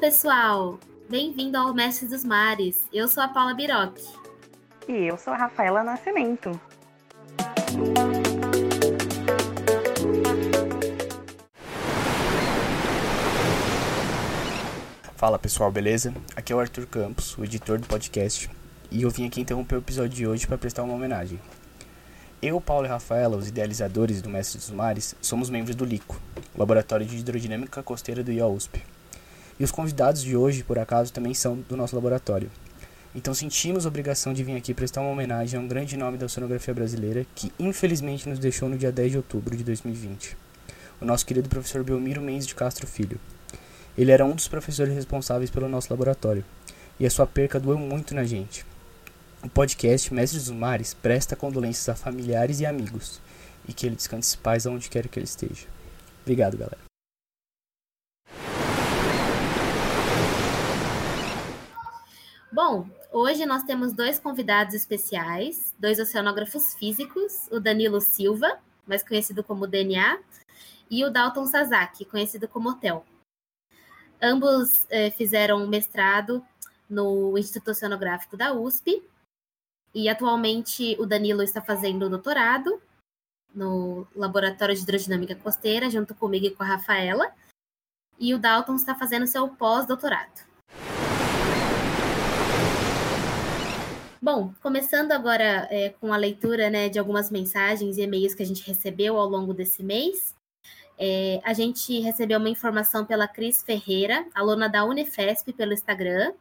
Olá, pessoal! Bem-vindo ao Mestre dos Mares. Eu sou a Paula Biroc. E eu sou a Rafaela Nascimento. Fala pessoal, beleza? Aqui é o Arthur Campos, o editor do podcast, e eu vim aqui interromper o episódio de hoje para prestar uma homenagem. Eu, Paulo e Rafaela, os idealizadores do Mestre dos Mares, somos membros do LICO, Laboratório de Hidrodinâmica Costeira do IAUSP. E os convidados de hoje, por acaso, também são do nosso laboratório. Então sentimos obrigação de vir aqui prestar uma homenagem a um grande nome da oceanografia brasileira que infelizmente nos deixou no dia 10 de outubro de 2020. O nosso querido professor Belmiro Mendes de Castro Filho. Ele era um dos professores responsáveis pelo nosso laboratório, e a sua perca doeu muito na gente. O podcast Mestres dos Mares presta condolências a familiares e amigos, e que ele descanse paz aonde quer que ele esteja. Obrigado, galera. Bom, hoje nós temos dois convidados especiais, dois oceanógrafos físicos, o Danilo Silva, mais conhecido como DNA, e o Dalton Sasaki, conhecido como Hotel. Ambos eh, fizeram mestrado no Instituto Oceanográfico da USP e atualmente o Danilo está fazendo doutorado no Laboratório de Hidrodinâmica Costeira, junto comigo e com a Rafaela. E o Dalton está fazendo seu pós-doutorado. Bom, começando agora é, com a leitura né, de algumas mensagens e e-mails que a gente recebeu ao longo desse mês. É, a gente recebeu uma informação pela Cris Ferreira, aluna da Unifesp, pelo Instagram,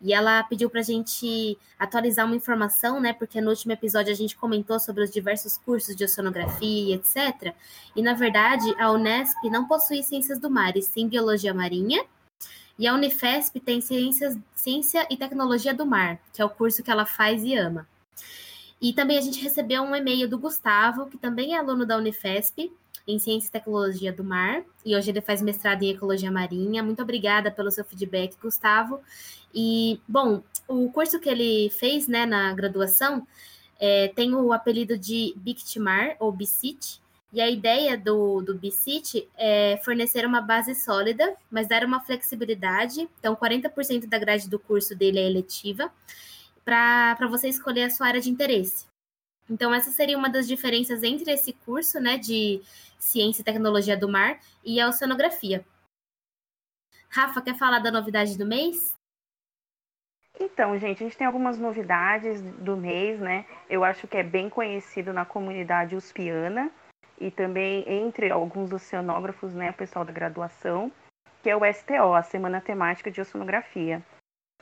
e ela pediu para a gente atualizar uma informação, né? Porque no último episódio a gente comentou sobre os diversos cursos de oceanografia, etc. E na verdade, a Unesp não possui ciências do mar, e sim biologia marinha. E a Unifesp tem ciências, ciência e tecnologia do mar, que é o curso que ela faz e ama. E também a gente recebeu um e-mail do Gustavo, que também é aluno da Unifesp, em Ciência e Tecnologia do Mar, e hoje ele faz mestrado em Ecologia Marinha. Muito obrigada pelo seu feedback, Gustavo. E, bom, o curso que ele fez né, na graduação é, tem o apelido de BICTMAR, ou BICIT, e a ideia do, do BICIT é fornecer uma base sólida, mas dar uma flexibilidade. Então, 40% da grade do curso dele é eletiva, para você escolher a sua área de interesse. Então, essa seria uma das diferenças entre esse curso né, de Ciência e Tecnologia do Mar e a Oceanografia. Rafa, quer falar da novidade do mês? Então, gente, a gente tem algumas novidades do mês, né? Eu acho que é bem conhecido na comunidade uspiana e também entre alguns oceanógrafos, né, pessoal da graduação, que é o STO, a Semana Temática de Oceanografia,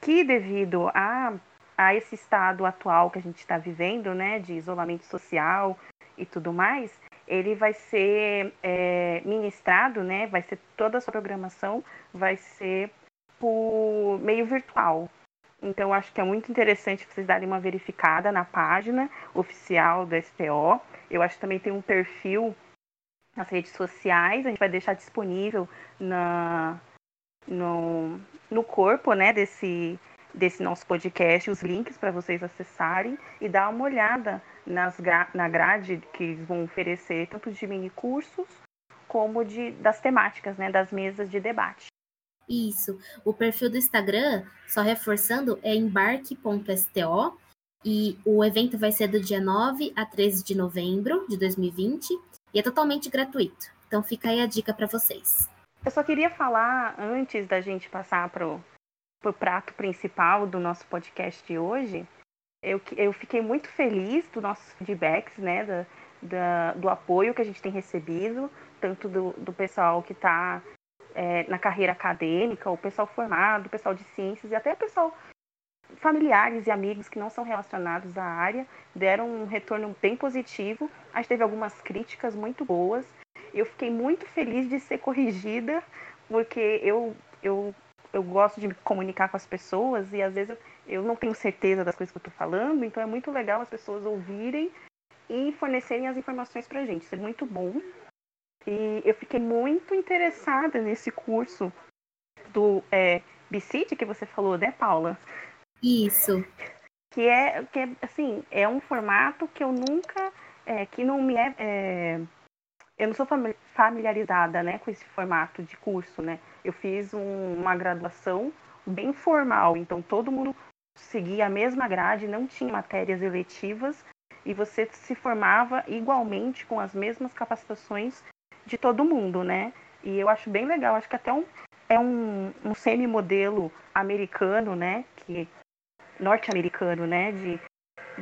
que devido a, a esse estado atual que a gente está vivendo, né, de isolamento social e tudo mais, ele vai ser é, ministrado, né? Vai ser toda a sua programação vai ser por meio virtual. Então, acho que é muito interessante vocês darem uma verificada na página oficial do STO. Eu acho que também tem um perfil nas redes sociais, a gente vai deixar disponível na, no, no corpo né, desse, desse nosso podcast os links para vocês acessarem e dar uma olhada nas na grade que eles vão oferecer, tanto de mini cursos como de, das temáticas, né, das mesas de debate. Isso. O perfil do Instagram, só reforçando, é embarque.sto e o evento vai ser do dia 9 a 13 de novembro de 2020 e é totalmente gratuito. Então fica aí a dica para vocês. Eu só queria falar, antes da gente passar para o prato principal do nosso podcast de hoje, eu, eu fiquei muito feliz dos nossos feedbacks, né, da, da, do apoio que a gente tem recebido, tanto do, do pessoal que está é, na carreira acadêmica, o pessoal formado, o pessoal de ciências e até o pessoal familiares e amigos que não são relacionados à área deram um retorno bem positivo. A gente teve algumas críticas muito boas. Eu fiquei muito feliz de ser corrigida, porque eu, eu, eu gosto de me comunicar com as pessoas e às vezes eu, eu não tenho certeza das coisas que eu estou falando, então é muito legal as pessoas ouvirem e fornecerem as informações para a gente. Isso é muito bom. E eu fiquei muito interessada nesse curso do é, BCIT que você falou, né, Paula? Isso. Que é, que é assim, é um formato que eu nunca, é, que não me é, é eu não sou familiarizada, né, com esse formato de curso, né? Eu fiz um, uma graduação bem formal, então todo mundo seguia a mesma grade, não tinha matérias eletivas e você se formava igualmente com as mesmas capacitações de todo mundo, né? E eu acho bem legal, acho que até um, é um, um semi-modelo americano, né? Que norte-americano, né? De,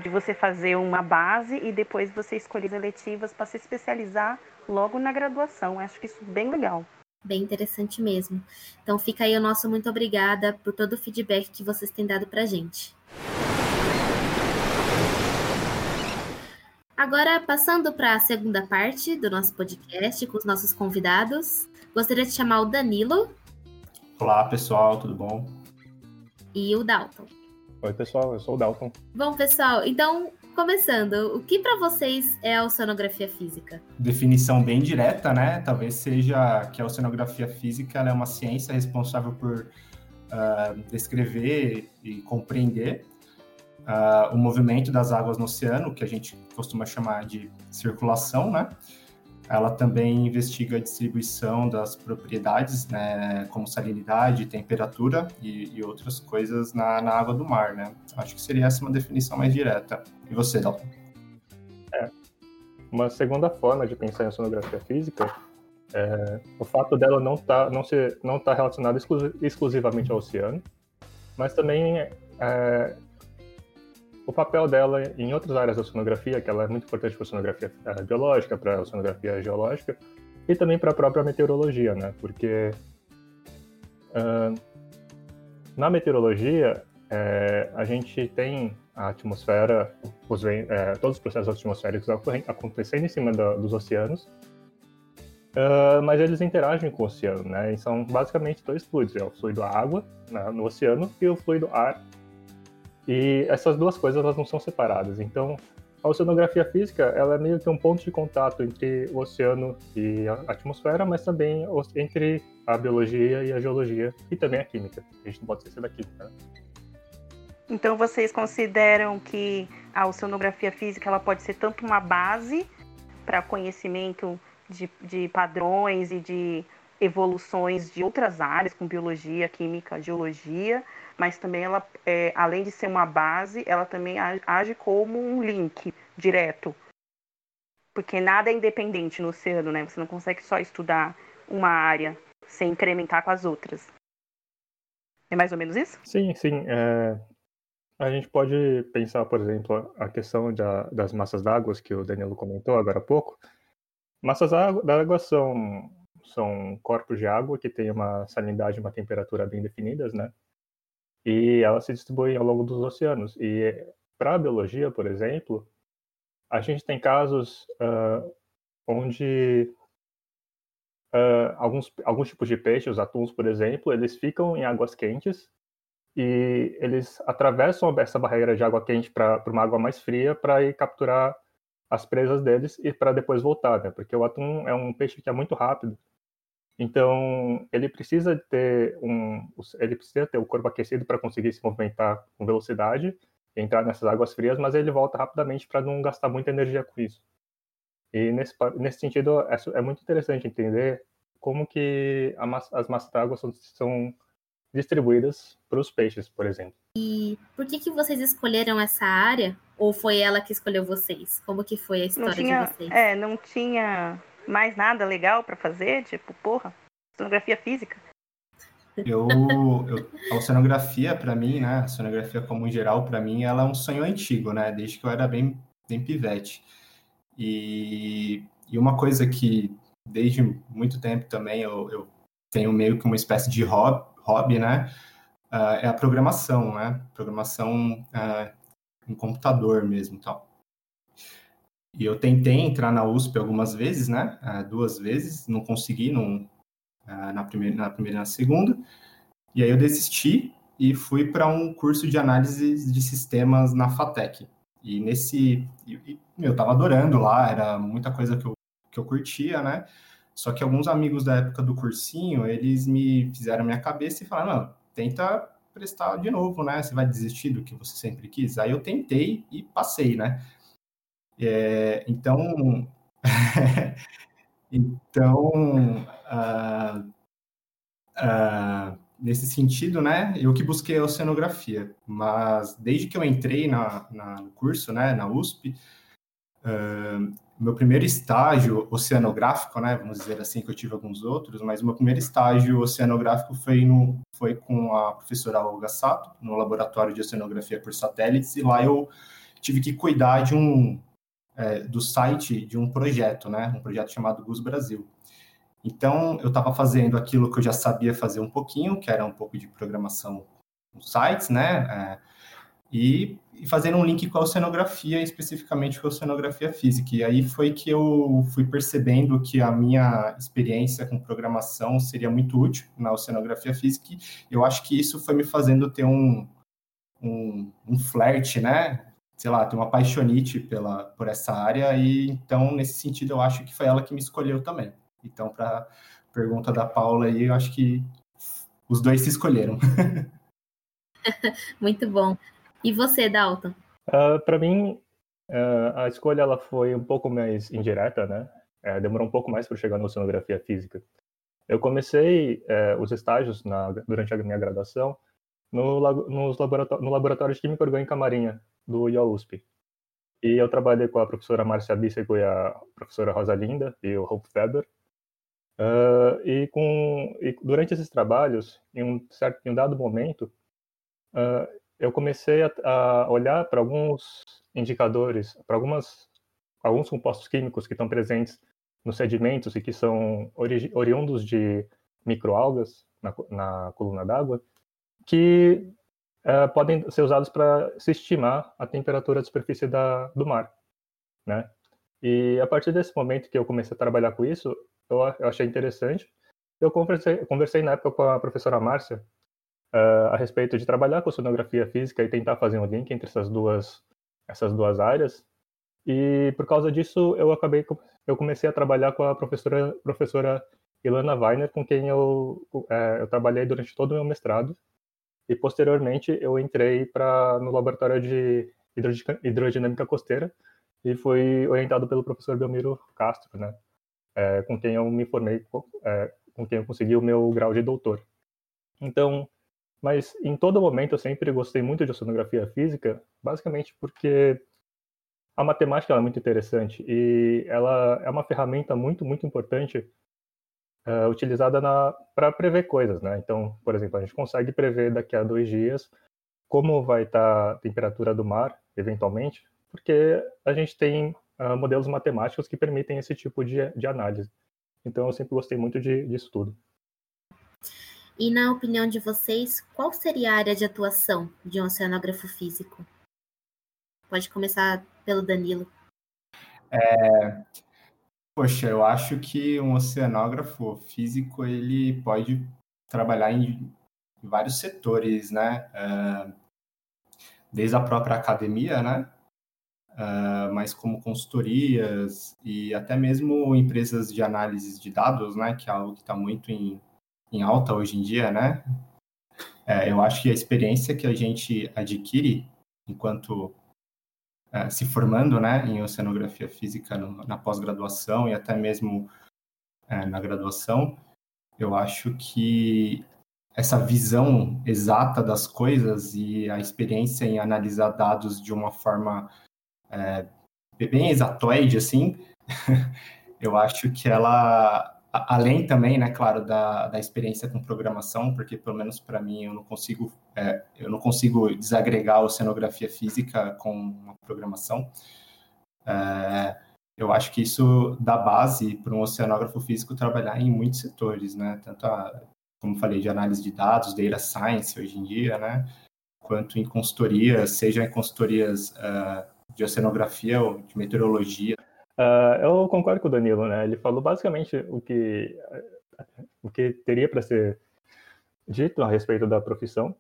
de você fazer uma base e depois você escolher as eletivas para se especializar logo na graduação. Acho que isso é bem legal. Bem interessante mesmo. Então fica aí o nosso muito obrigada por todo o feedback que vocês têm dado para gente. Agora, passando para a segunda parte do nosso podcast com os nossos convidados, gostaria de chamar o Danilo. Olá, pessoal, tudo bom? E o Dalton. Oi, pessoal, eu sou o Dalton. Bom, pessoal, então, começando, o que para vocês é a oceanografia física? Definição bem direta, né? Talvez seja que a oceanografia física é uma ciência responsável por uh, descrever e compreender uh, o movimento das águas no oceano, que a gente costuma chamar de circulação, né? Ela também investiga a distribuição das propriedades, né, como salinidade, temperatura e, e outras coisas na, na, água do mar, né? Acho que seria essa uma definição mais direta. E você, Dalton? É. Uma segunda forma de pensar em sonografia física é o fato dela não tá, não ser, não tá relacionada exclu exclusivamente ao oceano, mas também é, o papel dela em outras áreas da oceanografia, que ela é muito importante para a oceanografia eh, biológica, para a oceanografia geológica, e também para a própria meteorologia, né? Porque uh, na meteorologia, é, a gente tem a atmosfera, os, é, todos os processos atmosféricos acontecendo em cima da, dos oceanos, uh, mas eles interagem com o oceano, né? E são basicamente dois fluidos, é o fluido água né, no oceano e o fluido ar e essas duas coisas elas não são separadas. Então, a oceanografia física ela é meio que um ponto de contato entre o oceano e a atmosfera, mas também entre a biologia e a geologia e também a química. A gente não pode esquecer da química. Né? Então, vocês consideram que a oceanografia física ela pode ser tanto uma base para conhecimento de, de padrões e de evoluções de outras áreas, como biologia, química, geologia, mas também ela, é, além de ser uma base, ela também age como um link direto. Porque nada é independente no oceano, né? Você não consegue só estudar uma área sem incrementar com as outras. É mais ou menos isso? Sim, sim. É... A gente pode pensar, por exemplo, a questão da, das massas d'água que o Danilo comentou agora há pouco. Massas d'água são são corpos de água que têm uma salinidade e uma temperatura bem definidas, né? E elas se distribuem ao longo dos oceanos. E para a biologia, por exemplo, a gente tem casos uh, onde uh, alguns, alguns tipos de peixes, os atuns, por exemplo, eles ficam em águas quentes e eles atravessam essa barreira de água quente para uma água mais fria para ir capturar as presas deles e para depois voltar, né? Porque o atum é um peixe que é muito rápido então, ele precisa ter um, ele precisa ter o corpo aquecido para conseguir se movimentar com velocidade, entrar nessas águas frias, mas ele volta rapidamente para não gastar muita energia com isso. E nesse, nesse sentido, é, é muito interessante entender como que massa, as massas d'água são, são distribuídas para os peixes, por exemplo. E por que que vocês escolheram essa área? Ou foi ela que escolheu vocês? Como que foi a história tinha, de vocês? É, não tinha mais nada legal para fazer? Tipo, porra, oceanografia física? Eu, eu a oceanografia, para mim, né, a oceanografia como em geral, para mim, ela é um sonho antigo, né, desde que eu era bem, bem pivete. E, e uma coisa que, desde muito tempo também, eu, eu tenho meio que uma espécie de hobby, hobby né, uh, é a programação, né, programação uh, em computador mesmo tal. E eu tentei entrar na USP algumas vezes, né? Uh, duas vezes, não consegui uh, na, primeira, na primeira e na segunda. E aí eu desisti e fui para um curso de análise de sistemas na FATEC. E nesse. Eu tava adorando lá, era muita coisa que eu, que eu curtia, né? Só que alguns amigos da época do cursinho, eles me fizeram minha cabeça e falaram: não, tenta prestar de novo, né? Você vai desistir do que você sempre quis. Aí eu tentei e passei, né? É, então, Então, uh, uh, nesse sentido, né, eu que busquei a oceanografia, mas desde que eu entrei na, na no curso, né, na USP, uh, meu primeiro estágio oceanográfico, né, vamos dizer assim, que eu tive alguns outros, mas meu primeiro estágio oceanográfico foi, no, foi com a professora Olga Sato, no laboratório de oceanografia por satélites, e lá eu tive que cuidar de um, é, do site de um projeto, né? Um projeto chamado GUS Brasil. Então, eu estava fazendo aquilo que eu já sabia fazer um pouquinho, que era um pouco de programação nos sites, né? É, e, e, fazendo um link com a oceanografia, especificamente com a oceanografia física. E aí foi que eu fui percebendo que a minha experiência com programação seria muito útil na oceanografia física. Eu acho que isso foi me fazendo ter um, um, um flerte, né? Sei lá, tem uma paixonite pela, por essa área, e então, nesse sentido, eu acho que foi ela que me escolheu também. Então, para pergunta da Paula aí, eu acho que os dois se escolheram. Muito bom. E você, Dalton? Uh, ah, para mim, uh, a escolha ela foi um pouco mais indireta, né? Uh, demorou um pouco mais para chegar na oceanografia física. Eu comecei eh, os estágios na, durante a minha graduação no, nos laboratório, no Laboratório de Química Orgânica Marinha, do IOUSP. E eu trabalhei com a professora Márcia Bissego e a professora Rosalinda e o Hope Weber. Uh, e, com, e durante esses trabalhos, em um, certo, em um dado momento, uh, eu comecei a, a olhar para alguns indicadores, para algumas alguns compostos químicos que estão presentes nos sedimentos e que são ori oriundos de microalgas na, na coluna d'água, que uh, podem ser usados para se estimar a temperatura da superfície da, do mar, né? E a partir desse momento que eu comecei a trabalhar com isso, eu, eu achei interessante. Eu conversei, conversei na época com a professora Márcia uh, a respeito de trabalhar com sonografia física e tentar fazer um link entre essas duas essas duas áreas. E por causa disso, eu acabei eu comecei a trabalhar com a professora professora Ilana Weiner, com quem eu, é, eu trabalhei durante todo o meu mestrado. E posteriormente eu entrei para no laboratório de hidrodinâmica costeira e fui orientado pelo professor Belmiro Castro, né? É, com quem eu me formei, é, com quem eu consegui o meu grau de doutor. Então, mas em todo momento eu sempre gostei muito de oceanografia física, basicamente porque a matemática é muito interessante e ela é uma ferramenta muito, muito importante uh, utilizada para prever coisas, né? Então, por exemplo, a gente consegue prever daqui a dois dias como vai estar tá a temperatura do mar, eventualmente, porque a gente tem uh, modelos matemáticos que permitem esse tipo de, de análise. Então, eu sempre gostei muito de, disso tudo. E na opinião de vocês, qual seria a área de atuação de um oceanógrafo físico? Pode começar pelo Danilo. É, Poxa, eu acho que um oceanógrafo físico ele pode trabalhar em vários setores, né? Uh, desde a própria academia, né? Uh, mas como consultorias e até mesmo empresas de análise de dados, né? Que é algo que está muito em, em alta hoje em dia, né? É, eu acho que a experiência que a gente adquire enquanto é, se formando né, em oceanografia física no, na pós-graduação e até mesmo é, na graduação, eu acho que essa visão exata das coisas e a experiência em analisar dados de uma forma é, bem exatoide, assim, eu acho que ela além também, né, claro, da, da experiência com programação, porque pelo menos para mim eu não consigo é, eu não consigo desagregar a oceanografia física com uma programação. É, eu acho que isso dá base para um oceanógrafo físico trabalhar em muitos setores, né? Tanto a, como falei, de análise de dados, data science hoje em dia, né? Quanto em consultorias, seja em consultorias uh, de oceanografia ou de meteorologia. Uh, eu concordo com o Danilo, né? Ele falou basicamente o que, o que teria para ser dito a respeito da profissão.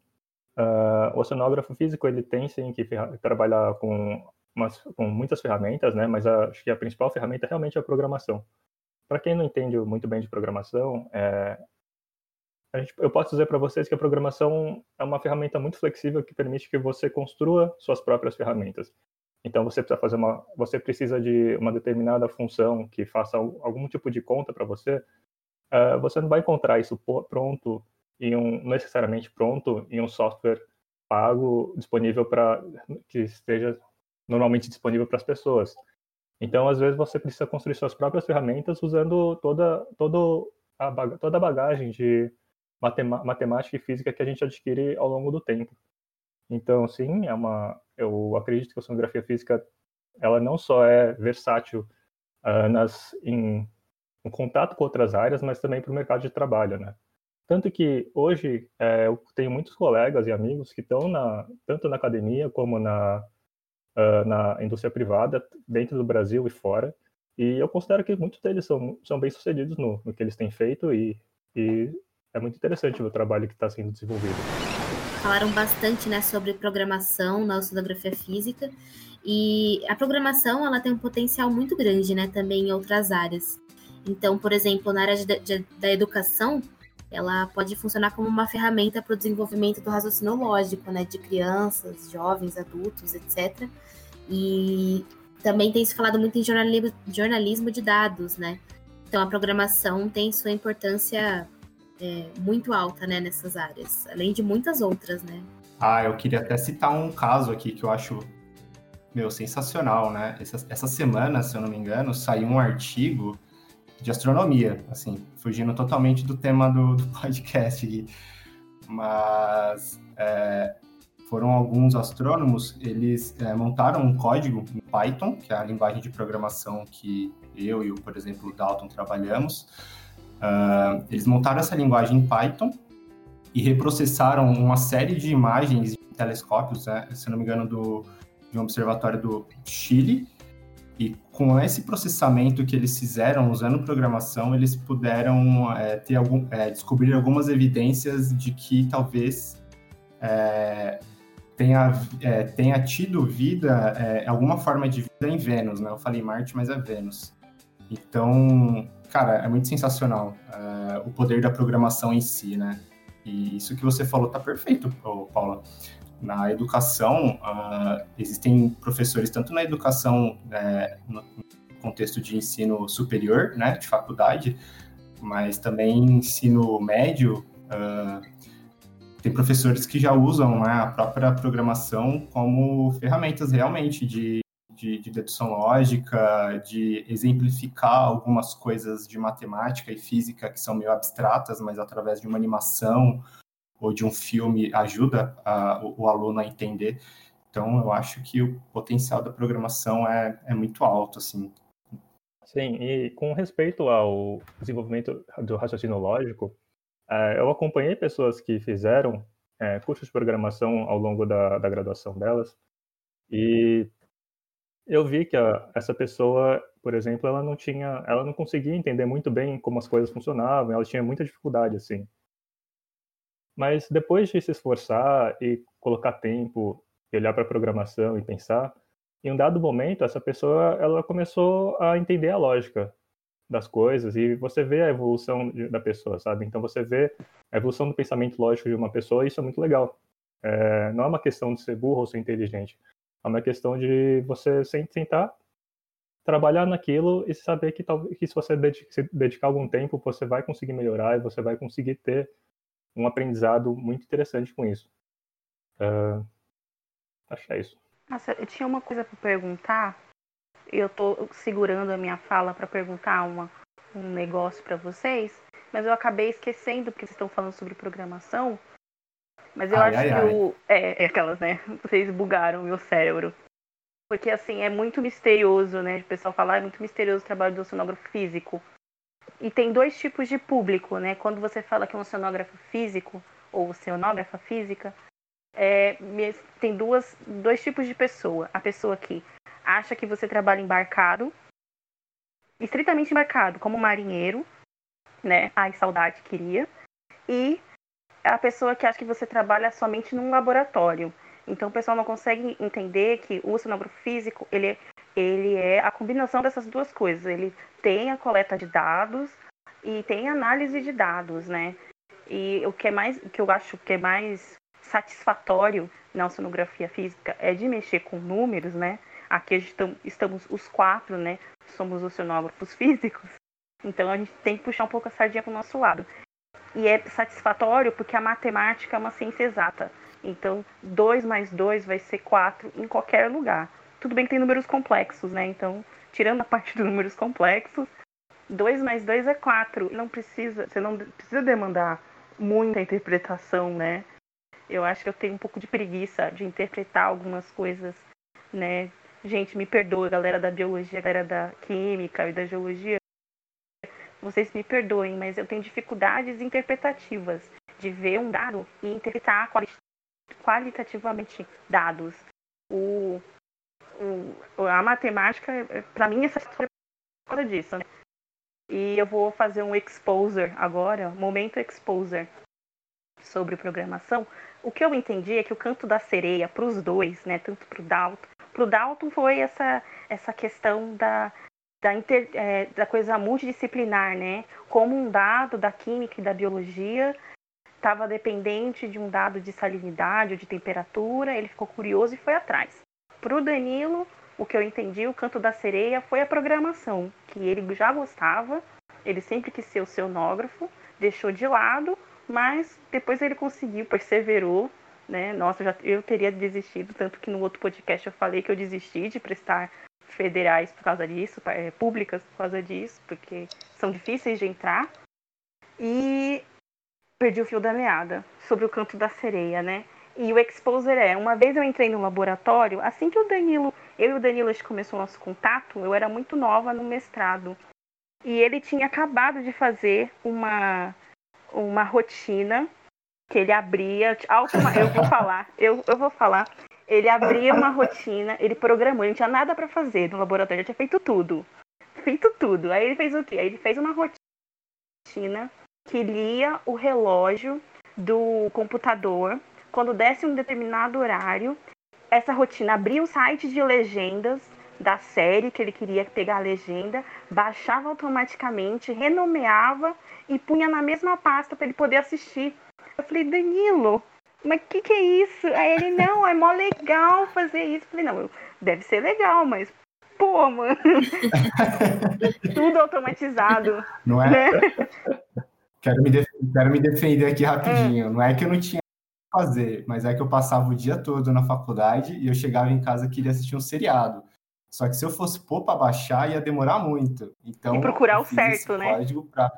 Uh, o oceanógrafo físico ele tem sim que trabalhar com, umas, com muitas ferramentas, né? Mas a, acho que a principal ferramenta realmente é a programação. Para quem não entende muito bem de programação, é, gente, eu posso dizer para vocês que a programação é uma ferramenta muito flexível que permite que você construa suas próprias ferramentas. Então você precisa fazer uma, você precisa de uma determinada função que faça algum tipo de conta para você. Uh, você não vai encontrar isso pronto em um necessariamente pronto em um software pago disponível para que esteja normalmente disponível para as pessoas. Então, às vezes você precisa construir suas próprias ferramentas usando toda todo a, toda a bagagem de matemática e física que a gente adquire ao longo do tempo. Então, sim, é uma, eu acredito que a sonografia física ela não só é versátil uh, nas, em, em, contato com outras áreas, mas também para o mercado de trabalho, né? Tanto que hoje é, eu tenho muitos colegas e amigos que estão na, tanto na academia como na, uh, na indústria privada, dentro do Brasil e fora, e eu considero que muitos deles são, são bem-sucedidos no, no que eles têm feito e, e é muito interessante o trabalho que está sendo desenvolvido falaram bastante né, sobre programação na oceanografia física. E a programação ela tem um potencial muito grande né, também em outras áreas. Então, por exemplo, na área de, de, da educação, ela pode funcionar como uma ferramenta para o desenvolvimento do raciocínio lógico, né, de crianças, jovens, adultos, etc. E também tem se falado muito em jornalismo, jornalismo de dados, né? Então, a programação tem sua importância é, muito alta, né, nessas áreas, além de muitas outras, né? Ah, eu queria até citar um caso aqui que eu acho, meu, sensacional, né? Essa, essa semana, se eu não me engano, saiu um artigo de astronomia, assim, fugindo totalmente do tema do, do podcast. Mas é, foram alguns astrônomos, eles é, montaram um código em Python, que é a linguagem de programação que eu e, o, por exemplo, o Dalton trabalhamos, Uh, eles montaram essa linguagem em Python e reprocessaram uma série de imagens de telescópios, né, se não me engano, do, de um observatório do Chile. E com esse processamento que eles fizeram usando programação, eles puderam é, ter algum, é, descobrir algumas evidências de que talvez é, tenha, é, tenha tido vida, é, alguma forma de vida em Vênus, né? Eu falei Marte, mas é Vênus. Então, cara, é muito sensacional uh, o poder da programação em si, né? E isso que você falou tá perfeito, Paula. Na educação, uh, existem professores, tanto na educação, é, no contexto de ensino superior, né, de faculdade, mas também ensino médio, uh, tem professores que já usam né, a própria programação como ferramentas realmente de de, de dedução lógica, de exemplificar algumas coisas de matemática e física que são meio abstratas, mas através de uma animação ou de um filme ajuda a, o, o, aluno a entender. Então, eu acho que o potencial da programação é, é muito alto, assim. Sim, e com respeito ao desenvolvimento do raciocínio lógico, é, eu acompanhei pessoas que fizeram é, cursos de programação ao longo da, da graduação delas, e eu vi que a, essa pessoa, por exemplo, ela não tinha, ela não conseguia entender muito bem como as coisas funcionavam, ela tinha muita dificuldade assim. Mas depois de se esforçar e colocar tempo, e olhar para a programação e pensar, em um dado momento essa pessoa ela começou a entender a lógica das coisas e você vê a evolução da pessoa, sabe? Então você vê a evolução do pensamento lógico de uma pessoa e isso é muito legal. É, não é uma questão de ser burro ou ser inteligente, é uma questão de você sentar, trabalhar naquilo e saber que, que se você dedicar algum tempo, você vai conseguir melhorar e você vai conseguir ter um aprendizado muito interessante com isso. Uh, acho que é isso. Nossa, eu tinha uma coisa para perguntar. Eu tô segurando a minha fala para perguntar uma, um negócio para vocês, mas eu acabei esquecendo porque vocês estão falando sobre programação. Mas eu ai, acho ai, que o. É, é aquelas, né? Vocês bugaram o meu cérebro. Porque, assim, é muito misterioso, né? O pessoal falar, é muito misterioso o trabalho do oceanógrafo físico. E tem dois tipos de público, né? Quando você fala que é um oceanógrafo físico, ou oceanógrafa física, é, tem duas, dois tipos de pessoa. A pessoa que acha que você trabalha embarcado, estritamente embarcado, como marinheiro, né? Ai, saudade, queria. E a pessoa que acha que você trabalha somente num laboratório. Então o pessoal não consegue entender que o oceanógrafo físico, ele, ele é a combinação dessas duas coisas. Ele tem a coleta de dados e tem análise de dados, né? E o que é mais, que eu acho que é mais satisfatório na oceanografia física é de mexer com números, né? aqui estamos os quatro, né? Somos oceanógrafos físicos. Então a gente tem que puxar um pouco a sardinha para o nosso lado. E é satisfatório porque a matemática é uma ciência exata. Então, 2 mais 2 vai ser 4 em qualquer lugar. Tudo bem que tem números complexos, né? Então, tirando a parte dos números complexos, 2 mais 2 é 4. Não precisa, você não precisa demandar muita interpretação, né? Eu acho que eu tenho um pouco de preguiça de interpretar algumas coisas, né? Gente, me perdoa, galera da biologia, galera da química e da geologia. Vocês me perdoem, mas eu tenho dificuldades interpretativas de ver um dado e interpretar qualitativamente dados. O, o a matemática, para mim, essa história é por causa disso, né? E eu vou fazer um exposer agora, momento exposer, sobre programação. O que eu entendi é que o canto da sereia para os dois, né, tanto para o Dalton, para o Dalton foi essa, essa questão da, da, inter, é, da coisa multidisciplinar, né? Como um dado da química e da biologia estava dependente de um dado de salinidade ou de temperatura, ele ficou curioso e foi atrás. Para o Danilo, o que eu entendi, o canto da sereia foi a programação, que ele já gostava, ele sempre quis ser o cenógrafo, deixou de lado, mas depois ele conseguiu, perseverou, né? Nossa, já, eu teria desistido, tanto que no outro podcast eu falei que eu desisti de prestar federais por causa disso, é, públicas por causa disso, porque são difíceis de entrar. E perdi o fio da meada sobre o canto da sereia, né? E o exposer é, uma vez eu entrei no laboratório, assim que o Danilo, eu e o Danilo a gente começou o nosso contato, eu era muito nova no mestrado. E ele tinha acabado de fazer uma, uma rotina que ele abria, eu vou falar, eu, eu vou falar. Ele abria uma rotina, ele programou, ele não tinha nada para fazer no laboratório, ele tinha feito tudo. Feito tudo. Aí ele fez o quê? Aí ele fez uma rotina que lia o relógio do computador quando desse um determinado horário, essa rotina abria o site de legendas da série que ele queria pegar a legenda, baixava automaticamente, renomeava e punha na mesma pasta para ele poder assistir. Eu falei, Danilo, mas o que, que é isso? Aí ele, não, é mó legal fazer isso. Eu falei, não, deve ser legal, mas pô, mano. Tudo automatizado. Não é? Né? Quero, me quero me defender aqui rapidinho. É. Não é que eu não tinha fazer, mas é que eu passava o dia todo na faculdade e eu chegava em casa e queria assistir um seriado. Só que se eu fosse pôr para baixar, ia demorar muito. Então, e procurar o certo, né? Código pra...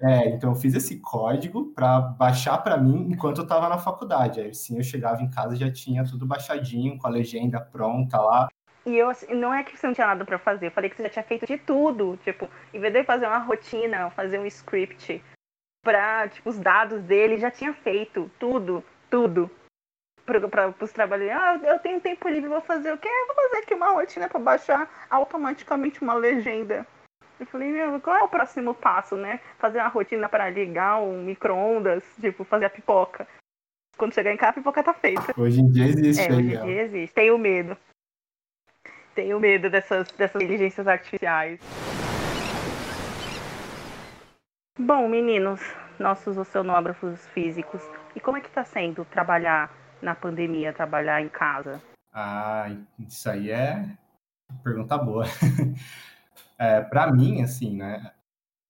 É, então eu fiz esse código para baixar para mim enquanto eu estava na faculdade. Aí sim eu chegava em casa já tinha tudo baixadinho, com a legenda pronta lá. E eu, assim, não é que você não tinha nada para fazer, eu falei que você já tinha feito de tudo. Tipo, em vez de fazer uma rotina, fazer um script para tipo, os dados dele, já tinha feito tudo, tudo para os trabalhadores. Ah, eu tenho tempo livre, vou fazer o quê? Vou fazer aqui uma rotina para baixar automaticamente uma legenda. Eu falei, meu, qual é o próximo passo, né? Fazer uma rotina para ligar um micro-ondas, tipo, fazer a pipoca. Quando chegar em casa, a pipoca tá feita. Hoje em dia existe. É, hoje em dia existe. Tenho medo. Tenho medo dessas, dessas inteligências artificiais. Bom, meninos, nossos oceanógrafos físicos, e como é que está sendo trabalhar na pandemia, trabalhar em casa? Ah, isso aí é pergunta boa. é, Para mim, assim, né?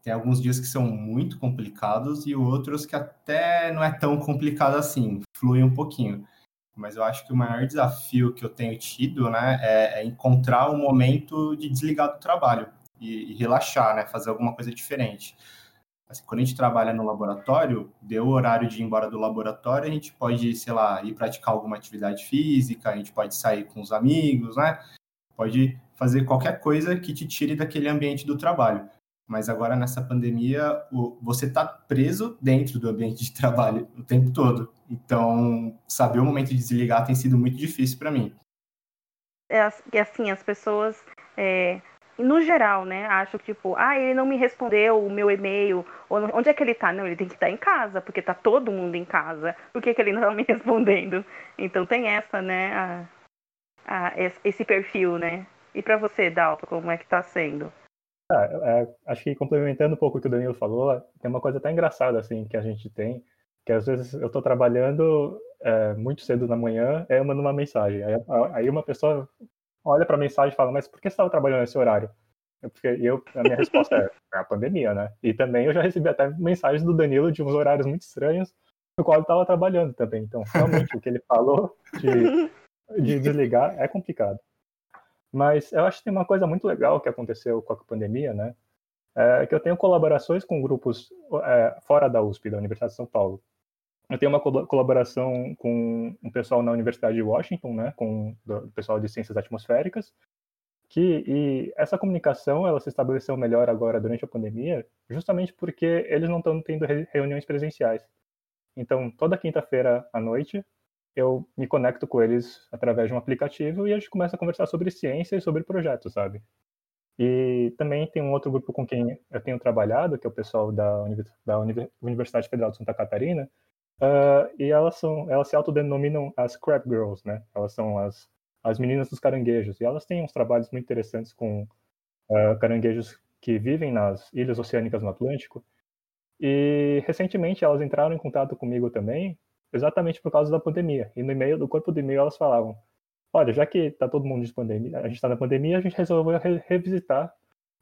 Tem alguns dias que são muito complicados e outros que até não é tão complicado assim, flui um pouquinho. Mas eu acho que o maior desafio que eu tenho tido, né, é, é encontrar o um momento de desligar do trabalho e, e relaxar, né, fazer alguma coisa diferente. Assim, quando a gente trabalha no laboratório, deu o horário de ir embora do laboratório, a gente pode, sei lá, ir praticar alguma atividade física, a gente pode sair com os amigos, né? Pode fazer qualquer coisa que te tire daquele ambiente do trabalho. Mas agora, nessa pandemia, você está preso dentro do ambiente de trabalho o tempo todo. Então, saber o momento de desligar tem sido muito difícil para mim. É assim, as pessoas é, no geral, né, acho que, tipo, ah, ele não me respondeu o meu e-mail, onde é que ele tá? Não, ele tem que estar tá em casa, porque tá todo mundo em casa, por que, que ele não tá me respondendo? Então tem essa, né, a, a, esse perfil, né. E para você, Dalton, como é que tá sendo? Ah, é, acho que complementando um pouco o que o Danilo falou, tem uma coisa até engraçada, assim, que a gente tem, que às vezes eu tô trabalhando é, muito cedo na manhã, eu mando uma mensagem, aí, aí uma pessoa olha para a mensagem e fala, mas por que você estava trabalhando nesse horário? Porque eu, a minha resposta é, é a pandemia, né? E também eu já recebi até mensagens do Danilo de uns horários muito estranhos, no qual ele estava trabalhando também. Então, realmente, o que ele falou de, de desligar é complicado. Mas eu acho que tem uma coisa muito legal que aconteceu com a pandemia, né? É que eu tenho colaborações com grupos é, fora da USP, da Universidade de São Paulo. Eu tenho uma colaboração com um pessoal na Universidade de Washington, né, com o pessoal de ciências atmosféricas, que e essa comunicação ela se estabeleceu melhor agora durante a pandemia, justamente porque eles não estão tendo reuniões presenciais. Então, toda quinta-feira à noite, eu me conecto com eles através de um aplicativo e a gente começa a conversar sobre ciência e sobre projetos, sabe? E também tem um outro grupo com quem eu tenho trabalhado, que é o pessoal da, da Universidade Federal de Santa Catarina, uh, e elas são, elas se autodenominam as Crab Girls, né? Elas são as as meninas dos caranguejos. E elas têm uns trabalhos muito interessantes com uh, caranguejos que vivem nas ilhas oceânicas no Atlântico. E recentemente elas entraram em contato comigo também, exatamente por causa da pandemia. E no e-mail, do corpo do e-mail, elas falavam: Olha, já que está todo mundo de pandemia, a gente está na pandemia, a gente resolveu re revisitar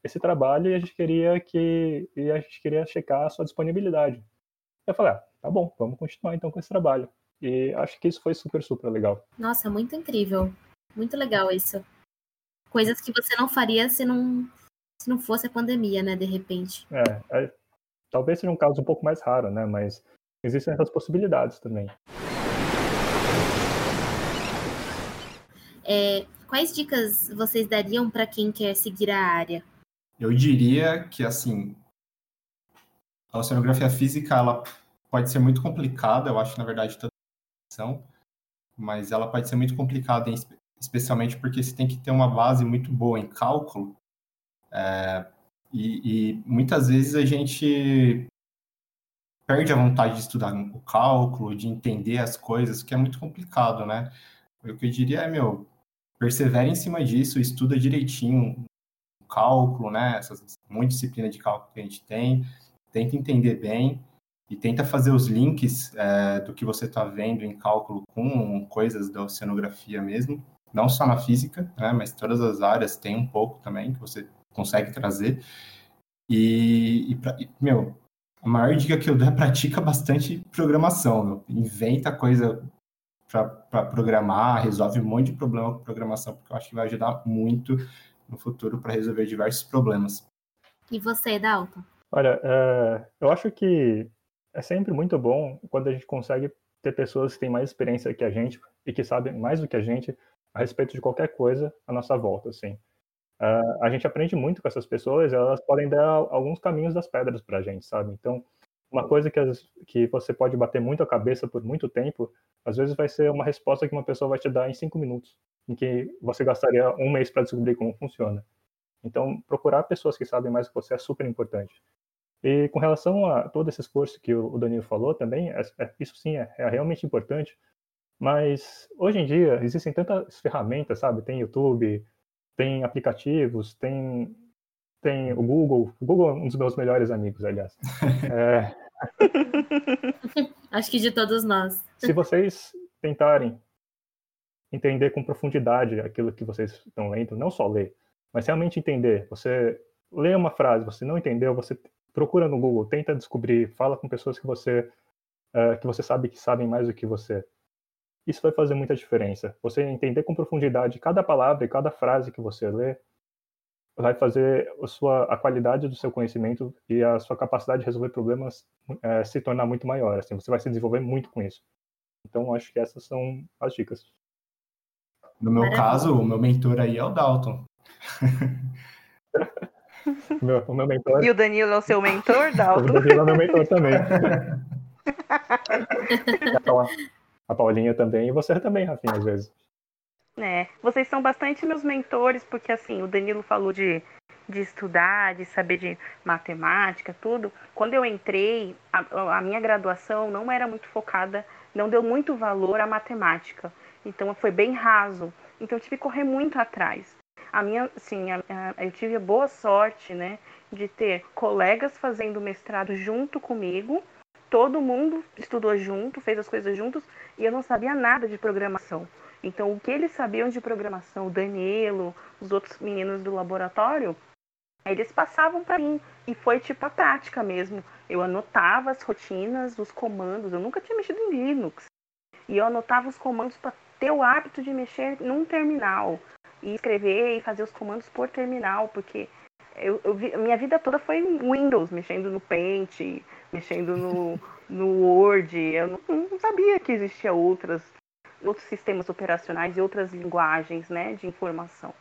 esse trabalho e a gente queria que e a gente queria checar a sua disponibilidade. Eu falei: ah, tá bom, vamos continuar então com esse trabalho. E acho que isso foi super, super legal. Nossa, muito incrível. Muito legal isso. Coisas que você não faria se não, se não fosse a pandemia, né, de repente. É, é, talvez seja um caso um pouco mais raro, né, mas existem essas possibilidades também. É, quais dicas vocês dariam para quem quer seguir a área? Eu diria que, assim, a oceanografia física, ela pode ser muito complicada, eu acho, na verdade, toda a mas ela pode ser muito complicada em, especialmente porque você tem que ter uma base muito boa em cálculo. É, e, e, muitas vezes a gente perde a vontade de estudar o cálculo, de entender as coisas, que é muito complicado, né? O que eu diria é, meu, persevere em cima disso, estuda direitinho o cálculo, né? Essas muita disciplina de cálculo que a gente tem, tenta entender bem e tenta fazer os links é, do que você está vendo em cálculo com coisas da oceanografia mesmo não só na física, né, mas todas as áreas tem um pouco também que você consegue trazer. E, e, pra, e meu, a maior dica que eu dou é pratica bastante programação, meu. inventa coisa para programar, resolve um monte de problema com programação, porque eu acho que vai ajudar muito no futuro para resolver diversos problemas. E você, Dalton? Olha, é, eu acho que é sempre muito bom quando a gente consegue ter pessoas que têm mais experiência que a gente e que sabem mais do que a gente a respeito de qualquer coisa à nossa volta, assim. Uh, a gente aprende muito com essas pessoas, elas podem dar alguns caminhos das pedras para a gente, sabe? Então, uma coisa que, que você pode bater muito a cabeça por muito tempo, às vezes vai ser uma resposta que uma pessoa vai te dar em cinco minutos, em que você gastaria um mês para descobrir como funciona. Então, procurar pessoas que sabem mais que você é super importante. E com relação a todos esses cursos que o Danilo falou também, é, é, isso sim é, é realmente importante, mas hoje em dia existem tantas ferramentas, sabe? Tem YouTube, tem aplicativos, tem, tem o Google. O Google é um dos meus melhores amigos, aliás. É... Acho que de todos nós. Se vocês tentarem entender com profundidade aquilo que vocês estão lendo, não só ler, mas realmente entender. Você lê uma frase, você não entendeu, você procura no Google, tenta descobrir, fala com pessoas que você uh, que você sabe que sabem mais do que você isso vai fazer muita diferença. Você entender com profundidade cada palavra e cada frase que você lê vai fazer a, sua, a qualidade do seu conhecimento e a sua capacidade de resolver problemas é, se tornar muito maior. Assim, você vai se desenvolver muito com isso. Então, acho que essas são as dicas. No meu Maravilha. caso, o meu mentor aí é o Dalton. meu, o meu mentor... E o Danilo é o seu mentor, Dalton? o Danilo é meu mentor também. a Paulinha também e você também, Rafinha, às vezes. É, vocês são bastante meus mentores, porque assim, o Danilo falou de, de estudar, de saber de matemática, tudo. Quando eu entrei, a, a minha graduação não era muito focada, não deu muito valor à matemática. Então foi bem raso. Então eu tive que correr muito atrás. A minha, a, eu tive a boa sorte, né, de ter colegas fazendo mestrado junto comigo todo mundo estudou junto, fez as coisas juntos e eu não sabia nada de programação. Então, o que eles sabiam de programação, o Danilo, os outros meninos do laboratório, eles passavam para mim. E foi tipo a prática mesmo. Eu anotava as rotinas, os comandos. Eu nunca tinha mexido em Linux. E eu anotava os comandos para ter o hábito de mexer num terminal. E escrever e fazer os comandos por terminal, porque eu, eu vi, minha vida toda foi Windows, mexendo no Paint, mexendo no, no Word. Eu não, não sabia que existia outras, outros sistemas operacionais e outras linguagens né, de informação.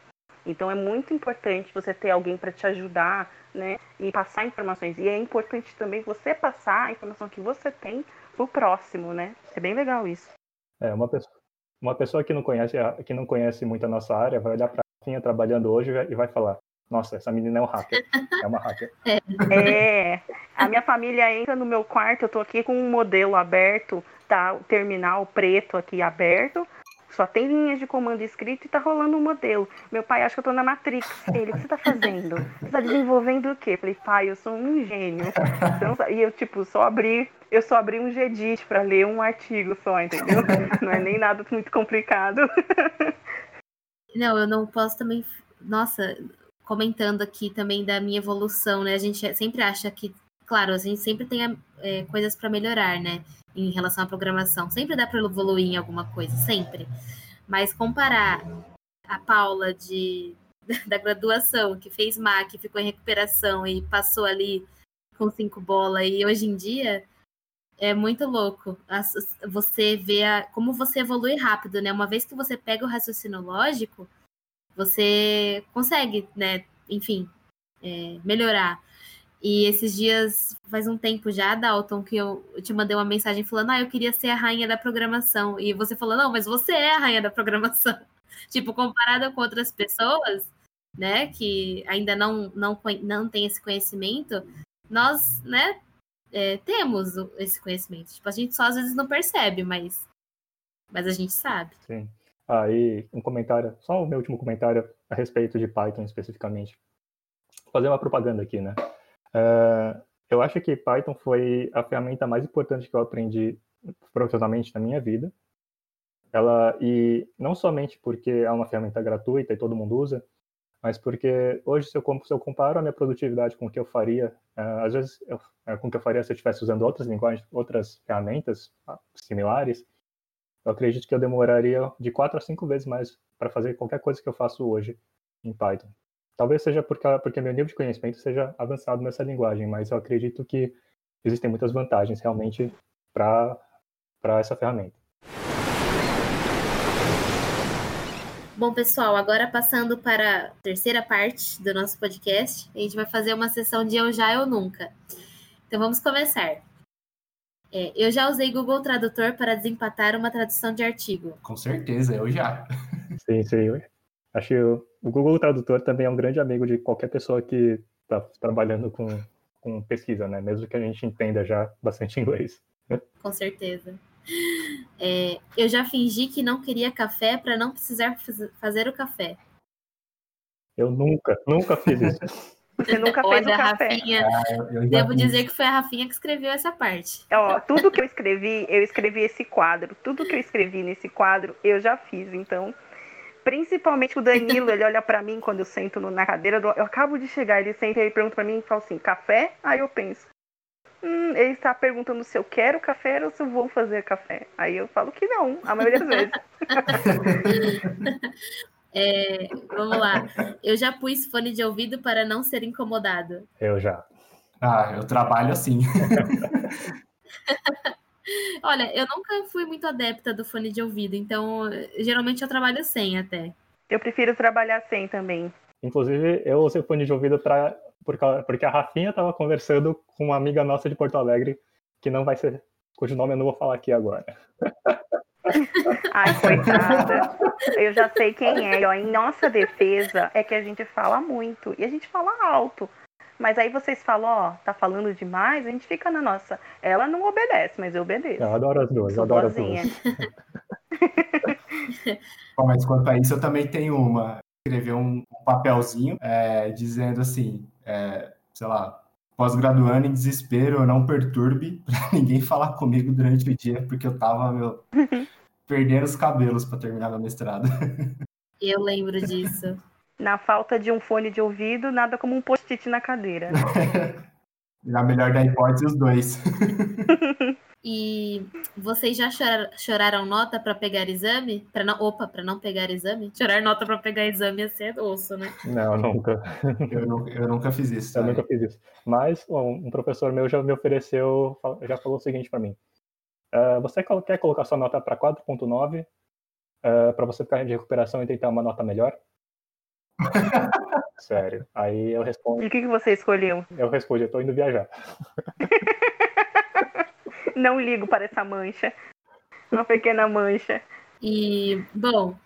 Então é muito importante você ter alguém para te ajudar, né, e passar informações. E é importante também você passar a informação que você tem pro próximo, né? É bem legal isso. É, uma pessoa, uma pessoa que não conhece, que não conhece muito a nossa área vai olhar para a trabalhando hoje e vai falar: "Nossa, essa menina é um hacker". É uma hacker. É. A minha família entra no meu quarto, eu tô aqui com um modelo aberto, tá o terminal preto aqui aberto só tem linhas de comando escrito e tá rolando um modelo. Meu pai acha que eu tô na Matrix. Ele, o que você tá fazendo? Você tá desenvolvendo o quê? Falei, pai, eu sou um gênio. e eu, tipo, só abri, eu só abri um Gedit para ler um artigo só, entendeu? Não é nem nada muito complicado. Não, eu não posso também. Nossa, comentando aqui também da minha evolução, né? A gente sempre acha que, claro, a gente sempre tem é, coisas para melhorar, né? em relação à programação. Sempre dá para evoluir em alguma coisa, sempre. Mas comparar a Paula de, da graduação, que fez MAC, ficou em recuperação e passou ali com cinco bolas, e hoje em dia é muito louco. Você vê a, como você evolui rápido, né? Uma vez que você pega o raciocínio lógico, você consegue, né? Enfim, é, melhorar. E esses dias, faz um tempo já, Dalton, que eu, te mandei uma mensagem falando, ah, eu queria ser a rainha da programação. E você falou, não, mas você é a rainha da programação. tipo, comparada com outras pessoas, né, que ainda não, não, não tem esse conhecimento, nós, né, é, temos esse conhecimento. Tipo, a gente só às vezes não percebe, mas, mas a gente sabe. Sim. Aí, um comentário, só o meu último comentário a respeito de Python especificamente. Vou fazer uma propaganda aqui, né? Eu acho que Python foi a ferramenta mais importante que eu aprendi profissionalmente na minha vida. Ela e não somente porque é uma ferramenta gratuita e todo mundo usa, mas porque hoje se eu, se eu comparo a minha produtividade com o que eu faria, uh, às vezes eu, uh, com o que eu faria se eu estivesse usando outras linguagens, outras ferramentas similares, eu acredito que eu demoraria de quatro a cinco vezes mais para fazer qualquer coisa que eu faço hoje em Python. Talvez seja porque, porque meu nível de conhecimento seja avançado nessa linguagem, mas eu acredito que existem muitas vantagens realmente para essa ferramenta. Bom, pessoal, agora passando para a terceira parte do nosso podcast, a gente vai fazer uma sessão de eu já, eu nunca. Então vamos começar. É, eu já usei Google Tradutor para desempatar uma tradução de artigo. Com certeza, eu já. Sim, sim. Acho que o Google Tradutor também é um grande amigo de qualquer pessoa que está trabalhando com, com pesquisa, né? Mesmo que a gente entenda já bastante inglês. Com certeza. É, eu já fingi que não queria café para não precisar fazer o café. Eu nunca, nunca fiz isso. Você nunca fez Olha, o café. Rafinha, ah, devo dizer que foi a Rafinha que escreveu essa parte. Ó, tudo que eu escrevi, eu escrevi esse quadro. Tudo que eu escrevi nesse quadro, eu já fiz. Então, Principalmente o Danilo, ele olha para mim quando eu sento na cadeira. Do... Eu acabo de chegar, ele senta e pergunta para mim e fala assim: café? Aí eu penso: hum, ele está perguntando se eu quero café ou se eu vou fazer café. Aí eu falo que não, a maioria das vezes. é, vamos lá. Eu já pus fone de ouvido para não ser incomodado. Eu já. Ah, eu trabalho assim. Olha, eu nunca fui muito adepta do fone de ouvido, então geralmente eu trabalho sem até. Eu prefiro trabalhar sem também. Inclusive, eu usei fone de ouvido pra, porque a Rafinha estava conversando com uma amiga nossa de Porto Alegre, que não vai ser, cujo nome eu não vou falar aqui agora. Ai, coitada. Eu já sei quem é. Ó, em nossa defesa é que a gente fala muito e a gente fala alto. Mas aí vocês falam, ó, tá falando demais, a gente fica na nossa. Ela não obedece, mas eu obedeço. Eu adoro as duas, eu adoro boazinha. as duas. Bom, mas quanto a isso, eu também tenho uma. Escrever um, papelzinho é, dizendo assim, é, sei lá, pós-graduando em desespero, não perturbe, pra ninguém falar comigo durante o dia, porque eu tava, meu, perdendo os cabelos para terminar meu mestrado. Eu lembro disso. Na falta de um fone de ouvido, nada como um post-it na cadeira. Na melhor da hipótese, os dois. E vocês já chorar- choraram nota para pegar exame? Para não, opa, para não pegar exame? Chorar nota para pegar exame é ser osso, né? Não, nunca. Eu, nu- eu nunca fiz isso. Eu sabe? nunca fiz isso. Mas um um professor meu já me ofereceu, já falou o seguinte para mim. "Ah, você quer colocar sua nota para 4.9 para você ficar de recuperação e tentar uma nota melhor? Sério. Aí eu respondo, E o que, que você escolheu? eu respondo, eu tô indo viajar. Não ligo para essa mancha. Uma pequena mancha. E, bom,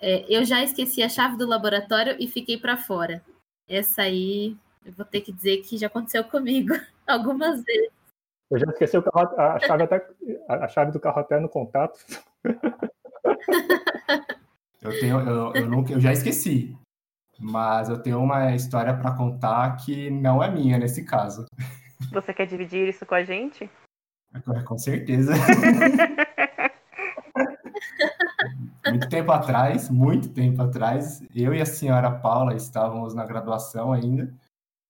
é, eu já esqueci a chave do laboratório e fiquei para fora. Essa aí, eu vou ter que dizer que já aconteceu comigo algumas vezes. Eu já esqueci o carro, a chave até, a a chave do carro até no contato. Eu tenho, eu, eu nunca, eu já esqueci. Mas eu tenho uma história para contar que não é minha nesse caso. Você quer dividir isso com a gente? Com certeza. muito tempo atrás, muito tempo atrás, eu e a senhora Paula estávamos na graduação ainda.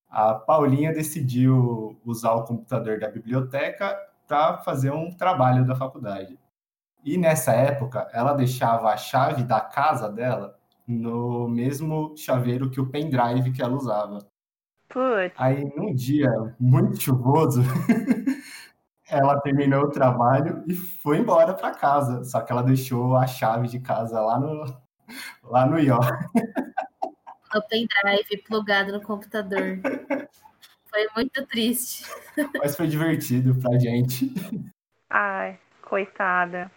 A Paulinha decidiu usar o computador da biblioteca para fazer um trabalho da faculdade. E nessa época, ela deixava a chave da casa dela no mesmo chaveiro que o pendrive que ela usava. Putz, Aí, num dia muito chuvoso, ela terminou o trabalho e foi embora para casa. Só que ela deixou a chave de casa lá no, lá no IO. No pendrive plugado no computador. Foi muito triste. Mas foi divertido pra gente. ai, coitada.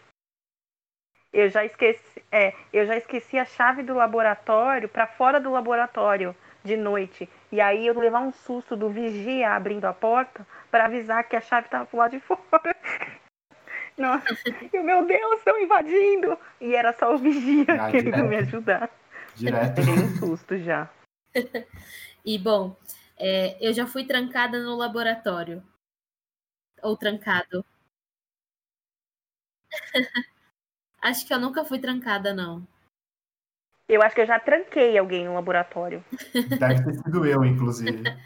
Eu já esqueci, é, eu já esqueci a chave do laboratório para fora do laboratório de noite. E aí eu levar um susto do vigia abrindo a porta para avisar que a chave estava pro lado de fora. Nossa, eu, meu Deus, estão invadindo! E era só o vigia Ah, querendo direto. me ajudar. Direto. Peguei um susto já. E, bom, é, eu já fui trancada no laboratório. Ou trancado. Acho que eu nunca fui trancada, não. Eu acho que eu já tranquei alguém no laboratório. Deve ter sido eu, inclusive.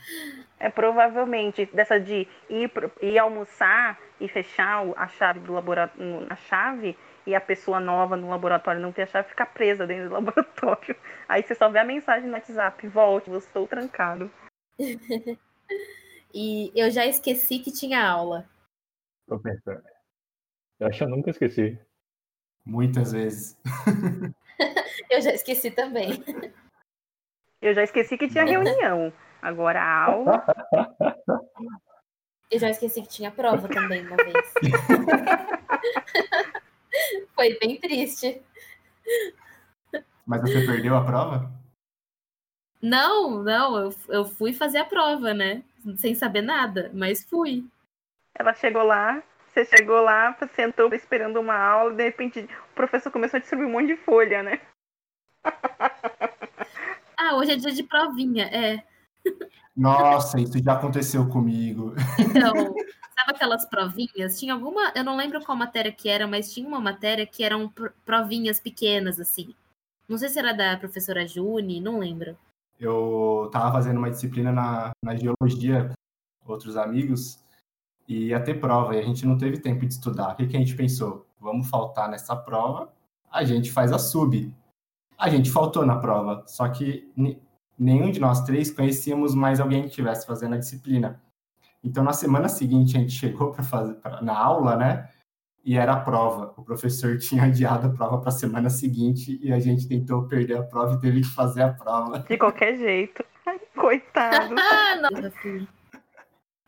É provavelmente dessa de ir, pro- ir almoçar e fechar a chave do laboratório na chave e a pessoa nova no laboratório não ter a chave ficar presa dentro do laboratório. Aí você só vê a mensagem no WhatsApp, volte, eu estou trancado. E eu já esqueci que tinha aula. Tô pensando. Eu acho que eu nunca esqueci. Muitas vezes. Eu já esqueci também. Eu já esqueci que tinha reunião. Agora a aula. Eu já esqueci que tinha prova também uma vez. Foi bem triste. Mas você perdeu a prova? Não, não, eu, eu fui fazer a prova, né? Sem saber nada, mas fui. Ela chegou lá, você chegou lá, sentou esperando uma aula, de repente o professor começou a distribuir um monte de folha, né? Ah, hoje é dia de provinha, é. Nossa, isso já aconteceu comigo. Então, sabe aquelas provinhas? Tinha alguma, eu não lembro qual matéria que era, mas tinha uma matéria que eram pro- provinhas pequenas, assim. Não sei se era da professora Juni, não lembro. Eu tava fazendo uma disciplina na, na geologia com outros amigos e ia ter prova e a gente não teve tempo de estudar. O que, que a gente pensou? Vamos faltar nessa prova, a gente faz a sub. A gente faltou na prova, só que nenhum de nós três conhecíamos mais alguém que estivesse fazendo a disciplina. Então, na semana seguinte, a gente chegou para fazer pra- na aula, né? E era a prova. O professor tinha adiado a prova para a semana seguinte e a gente tentou perder a prova e teve que fazer a prova. De qualquer jeito. Ai, coitado. Ah, não.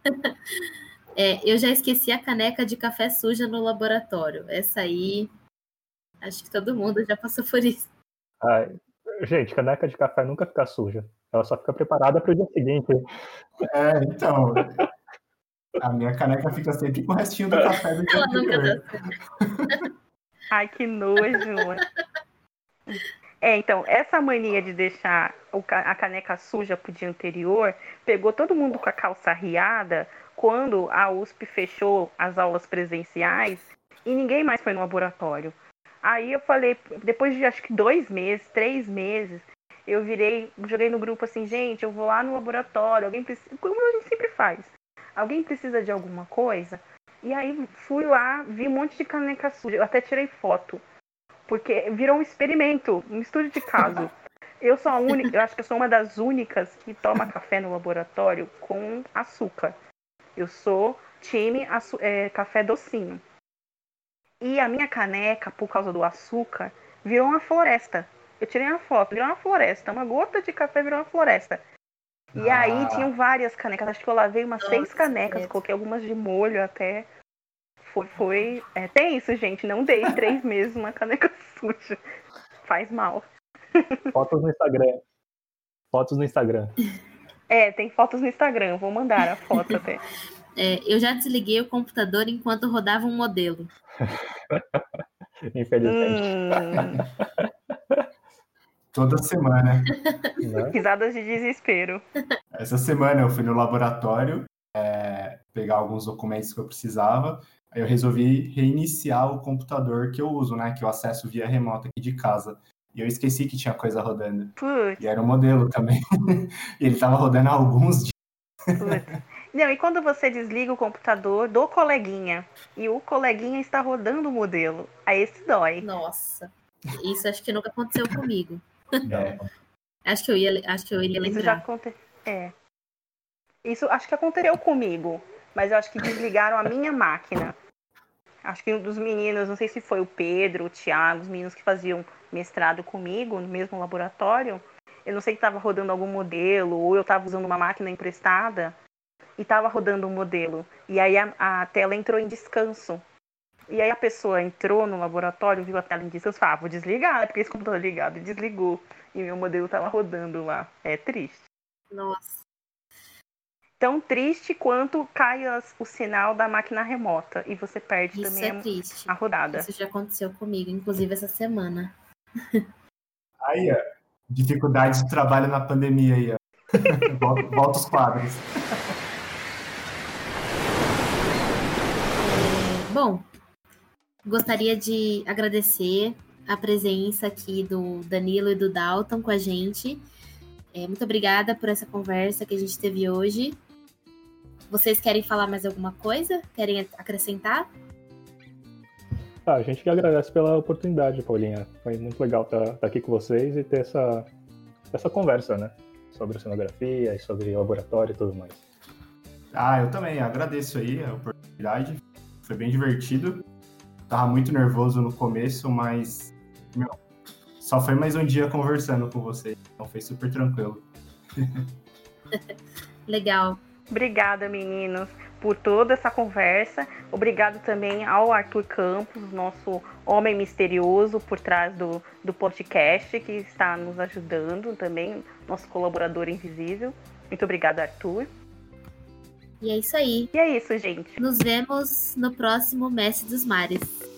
Eu já fui. É, eu já esqueci a caneca de café suja no laboratório. Essa aí, acho que todo mundo já passou por isso. Ai, gente, caneca de café nunca fica suja. Ela só fica preparada para o dia seguinte. É, então. A minha caneca fica sempre com o restinho do café do dia Ela nunca anterior. dá certo. Ai, que nojo. É, então, essa mania de deixar a caneca suja pro dia anterior pegou todo mundo com a calça riada quando a USP fechou as aulas presenciais e ninguém mais foi no laboratório. Aí eu falei, depois de acho que dois meses, três meses, eu virei, joguei no grupo assim, gente, eu vou lá no laboratório, alguém precisa, como a gente sempre faz, alguém precisa de alguma coisa? E aí fui lá, vi um monte de caneca suja, eu até tirei foto, porque virou um experimento, um estudo de caso. Eu sou a única, eu acho que eu sou uma das únicas que toma café no laboratório com açúcar. Eu sou time é, café docinho. E a minha caneca, por causa do açúcar, virou uma floresta. Eu tirei uma foto, virou uma floresta. Uma gota de café virou uma floresta. E ah. aí tinham várias canecas. Acho que eu lavei umas Nossa, seis canecas, coloquei algumas de molho até. Foi, foi. É, tem isso, gente. Não dei três meses uma caneca suja. Faz mal. Fotos no Instagram. Fotos no Instagram. É, tem fotos no Instagram. Vou mandar a foto até. É, eu já desliguei o computador enquanto rodava um modelo. Infelizmente. Hum. Toda semana. Né? Risadas de desespero. Essa semana eu fui no laboratório é, pegar alguns documentos que eu precisava. Aí eu resolvi reiniciar o computador que eu uso, né? Que eu acesso via remota aqui de casa. E eu esqueci que tinha coisa rodando. Putz. E era um modelo também. e ele tava rodando há alguns dias. Putz. Não, e quando você desliga o computador do coleguinha e o coleguinha está rodando o modelo, aí esse dói. Nossa, isso acho que nunca aconteceu comigo. É. acho que eu ia, acho que eu iria lembrar. Isso já aconteceu. É. Isso acho que aconteceu comigo, mas eu acho que desligaram a minha máquina. Acho que um dos meninos, não sei se foi o Pedro, o Thiago, os meninos que faziam mestrado comigo no mesmo laboratório, eu não sei que estava rodando algum modelo ou eu estava usando uma máquina emprestada e estava rodando um modelo. E aí a, a, tela entrou em descanso. E aí a pessoa entrou no laboratório, viu a tela em descanso falou, ah, vou desligar, porque esse computador é ligado. E desligou. E meu modelo estava rodando lá. É triste. Nossa. Tão triste quanto cai as, o sinal da máquina remota. E você perde Isso também é triste. a rodada. Isso já aconteceu comigo, inclusive essa semana. Aí, ó. Dificuldade de trabalho na pandemia aí, ó. volta, volta os quadros. Bom, gostaria de agradecer a presença aqui do Danilo e do Dalton com a gente. É, muito obrigada por essa conversa que a gente teve hoje. Vocês querem falar mais alguma coisa? Querem acrescentar? Ah, a gente que agradece pela oportunidade, Paulinha. Foi muito legal estar, estar aqui com vocês e ter essa, essa conversa, né? Sobre cenografia e sobre laboratório e tudo mais. Ah, eu também agradeço aí a oportunidade. Foi bem divertido. Tava muito nervoso no começo, mas meu, só foi mais um dia conversando com você. Então foi super tranquilo. Legal. Obrigada, meninos, por toda essa conversa. Obrigado também ao Arthur Campos, nosso homem misterioso por trás do, do podcast, que está nos ajudando também, nosso colaborador invisível. Muito obrigada, Arthur. E é isso aí. E é isso, gente. Nos vemos no próximo Mestre dos Mares.